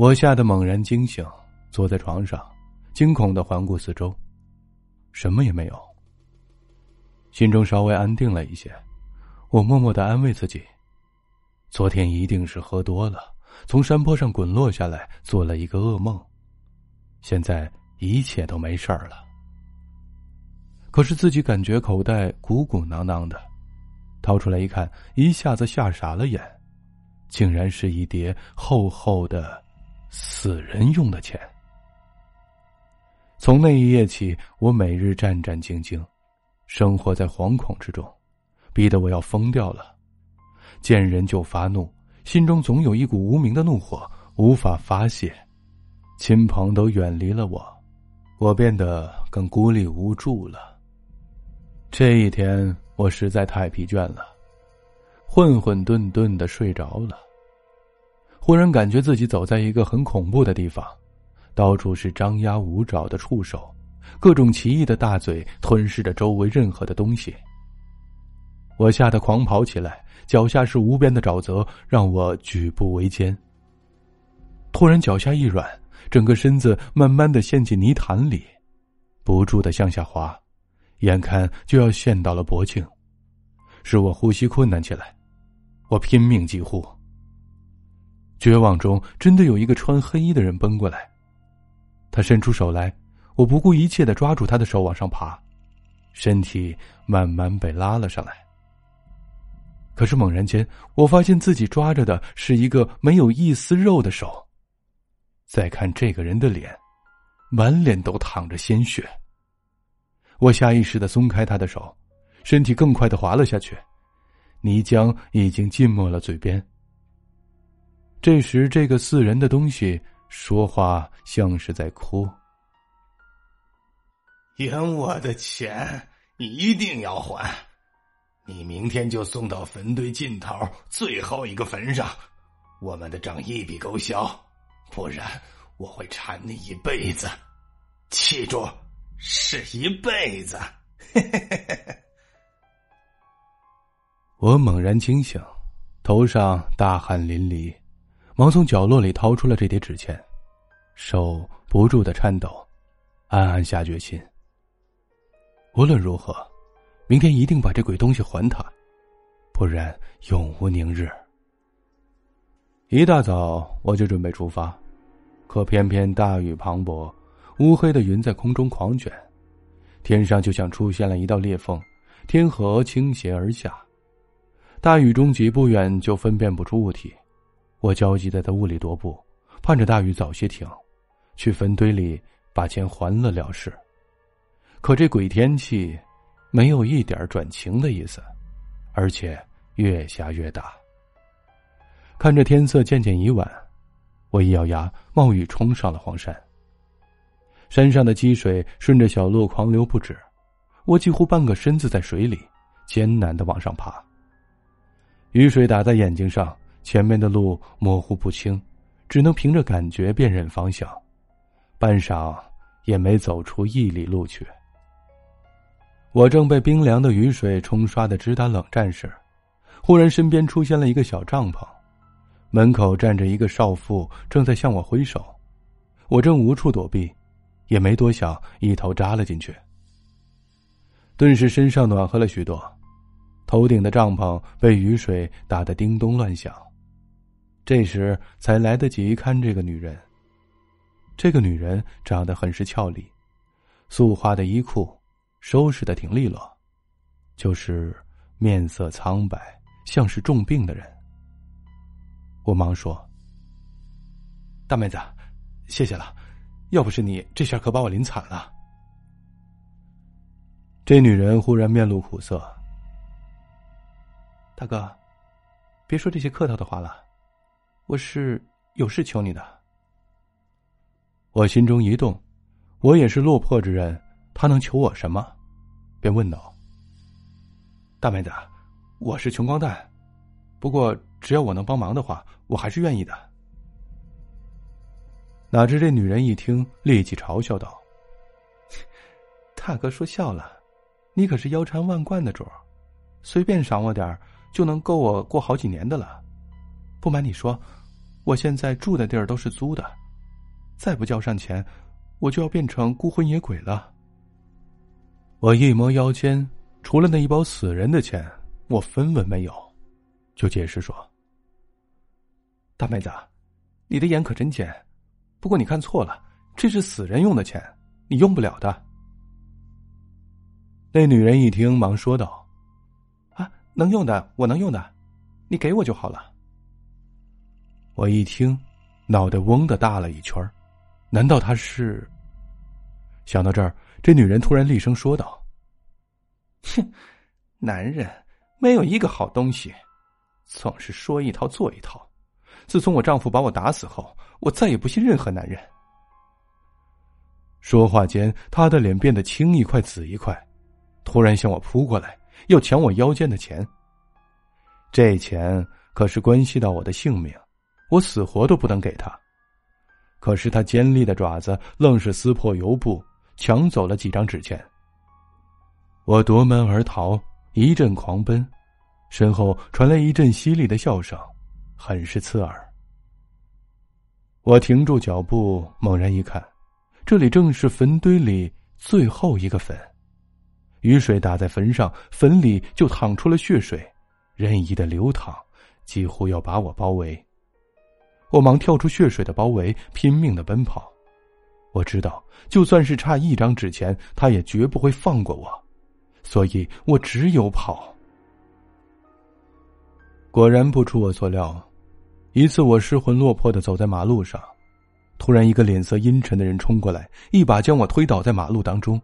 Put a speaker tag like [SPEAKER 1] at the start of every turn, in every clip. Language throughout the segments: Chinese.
[SPEAKER 1] 我吓得猛然惊醒，坐在床上，惊恐的环顾四周，什么也没有。心中稍微安定了一些，我默默的安慰自己：昨天一定是喝多了，从山坡上滚落下来，做了一个噩梦。现在一切都没事儿了。可是自己感觉口袋鼓鼓囊囊的，掏出来一看，一下子吓傻了眼，竟然是一叠厚厚的死人用的钱。从那一夜起，我每日战战兢兢。生活在惶恐之中，逼得我要疯掉了。见人就发怒，心中总有一股无名的怒火，无法发泄。亲朋都远离了我，我变得更孤立无助了。这一天，我实在太疲倦了，混混沌沌的睡着了。忽然感觉自己走在一个很恐怖的地方，到处是张牙舞爪的触手。各种奇异的大嘴吞噬着周围任何的东西，我吓得狂跑起来，脚下是无边的沼泽，让我举步维艰。突然脚下一软，整个身子慢慢的陷进泥潭里，不住的向下滑，眼看就要陷到了脖颈，使我呼吸困难起来。我拼命疾呼，绝望中真的有一个穿黑衣的人奔过来，他伸出手来。我不顾一切的抓住他的手往上爬，身体慢慢被拉了上来。可是猛然间，我发现自己抓着的是一个没有一丝肉的手。再看这个人的脸，满脸都淌着鲜血。我下意识的松开他的手，身体更快的滑了下去，泥浆已经浸没了嘴边。这时，这个似人的东西说话像是在哭。
[SPEAKER 2] 赢我的钱，你一定要还！你明天就送到坟堆尽头最后一个坟上，我们的账一笔勾销，不然我会缠你一辈子。记住，是一辈子。
[SPEAKER 1] 我猛然惊醒，头上大汗淋漓，忙从角落里掏出了这叠纸钱，手不住的颤抖，暗暗下决心。无论如何，明天一定把这鬼东西还他，不然永无宁日。一大早我就准备出发，可偏偏大雨磅礴，乌黑的云在空中狂卷，天上就像出现了一道裂缝，天河倾斜而下。大雨中几步远就分辨不出物体，我焦急的在雾里踱步，盼着大雨早些停，去坟堆里把钱还了了事。可这鬼天气，没有一点转晴的意思，而且越下越大。看着天色渐渐已晚，我一咬牙，冒雨冲上了黄山。山上的积水顺着小路狂流不止，我几乎半个身子在水里，艰难的往上爬。雨水打在眼睛上，前面的路模糊不清，只能凭着感觉辨认方向，半晌也没走出一里路去。我正被冰凉的雨水冲刷的直打冷战时，忽然身边出现了一个小帐篷，门口站着一个少妇，正在向我挥手。我正无处躲避，也没多想，一头扎了进去。顿时身上暖和了许多，头顶的帐篷被雨水打得叮咚乱响。这时才来得及看这个女人。这个女人长得很是俏丽，素花的衣裤。收拾的挺利落，就是面色苍白，像是重病的人。我忙说：“大妹子，谢谢了，要不是你，这下可把我淋惨了。”这女人忽然面露苦涩：“大哥，别说这些客套的话了，我是有事求你的。”我心中一动，我也是落魄之人。他能求我什么？便问道：“大妹子，我是穷光蛋，不过只要我能帮忙的话，我还是愿意的。”哪知这女人一听，立即嘲笑道：“大哥说笑了，你可是腰缠万贯的主，随便赏我点儿就能够我过好几年的了。不瞒你说，我现在住的地儿都是租的，再不交上钱，我就要变成孤魂野鬼了。我一摸腰间，除了那一包死人的钱，我分文没有，就解释说：“大妹子，你的眼可真尖，不过你看错了，这是死人用的钱，你用不了的。”那女人一听，忙说道：“啊，能用的，我能用的，你给我就好了。”我一听，脑袋嗡的大了一圈难道他是？想到这儿，这女人突然厉声说道：“哼，男人没有一个好东西，总是说一套做一套。自从我丈夫把我打死后，我再也不信任何男人。”说话间，她的脸变得青一块紫一块，突然向我扑过来，要抢我腰间的钱。这钱可是关系到我的性命。我死活都不能给他，可是他尖利的爪子愣是撕破油布，抢走了几张纸钱。我夺门而逃，一阵狂奔，身后传来一阵犀利的笑声，很是刺耳。我停住脚步，猛然一看，这里正是坟堆里最后一个坟，雨水打在坟上，坟里就淌出了血水，任意的流淌，几乎要把我包围。我忙跳出血水的包围，拼命的奔跑。我知道，就算是差一张纸钱，他也绝不会放过我，所以我只有跑。果然不出我所料，一次我失魂落魄的走在马路上，突然一个脸色阴沉的人冲过来，一把将我推倒在马路当中，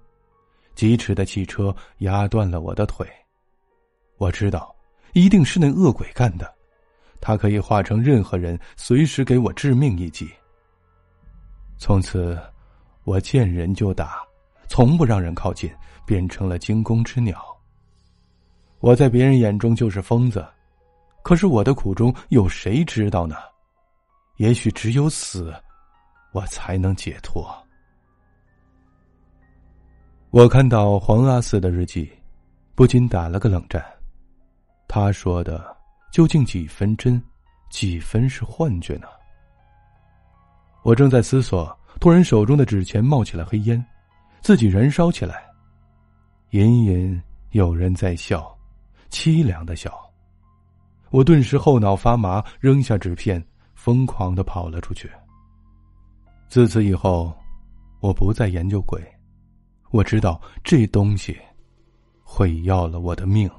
[SPEAKER 1] 疾驰的汽车压断了我的腿。我知道，一定是那恶鬼干的。他可以化成任何人，随时给我致命一击。从此，我见人就打，从不让人靠近，变成了惊弓之鸟。我在别人眼中就是疯子，可是我的苦衷有谁知道呢？也许只有死，我才能解脱。我看到黄阿四的日记，不禁打了个冷战。他说的。究竟几分真，几分是幻觉呢？我正在思索，突然手中的纸钱冒起了黑烟，自己燃烧起来，隐隐有人在笑，凄凉的笑。我顿时后脑发麻，扔下纸片，疯狂的跑了出去。自此以后，我不再研究鬼，我知道这东西会要了我的命。